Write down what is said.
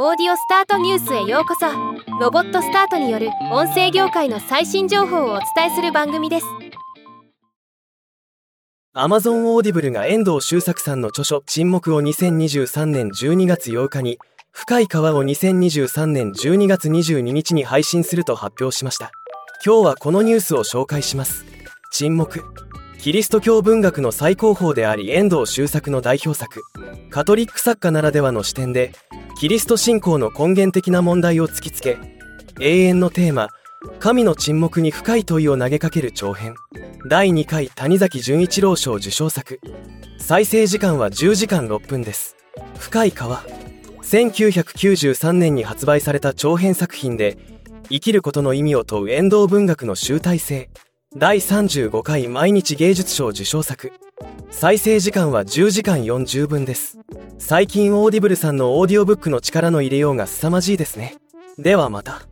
オーディオスタートニュースへようこそ。ロボットスタートによる音声業界の最新情報をお伝えする番組です。Amazon オーディブルが遠藤周作さんの著書「沈黙」を2023年12月8日に深い河を2023年12月22日に配信すると発表しました。今日はこのニュースを紹介します。沈黙。キリスト教文学の最高峰であり遠藤周作の代表作カトリック作家ならではの視点でキリスト信仰の根源的な問題を突きつけ永遠のテーマ神の沈黙に深い問いを投げかける長編。第2回谷崎潤一郎賞受賞作。再生時間は10時間6分です。深い川。1993年に発売された長編作品で生きることの意味を問う遠藤文学の集大成。第35回毎日芸術賞受賞作。再生時間は10時間40分です。最近 Audible さんのオーディオブックの力の入れようが凄まじいですね。ではまた。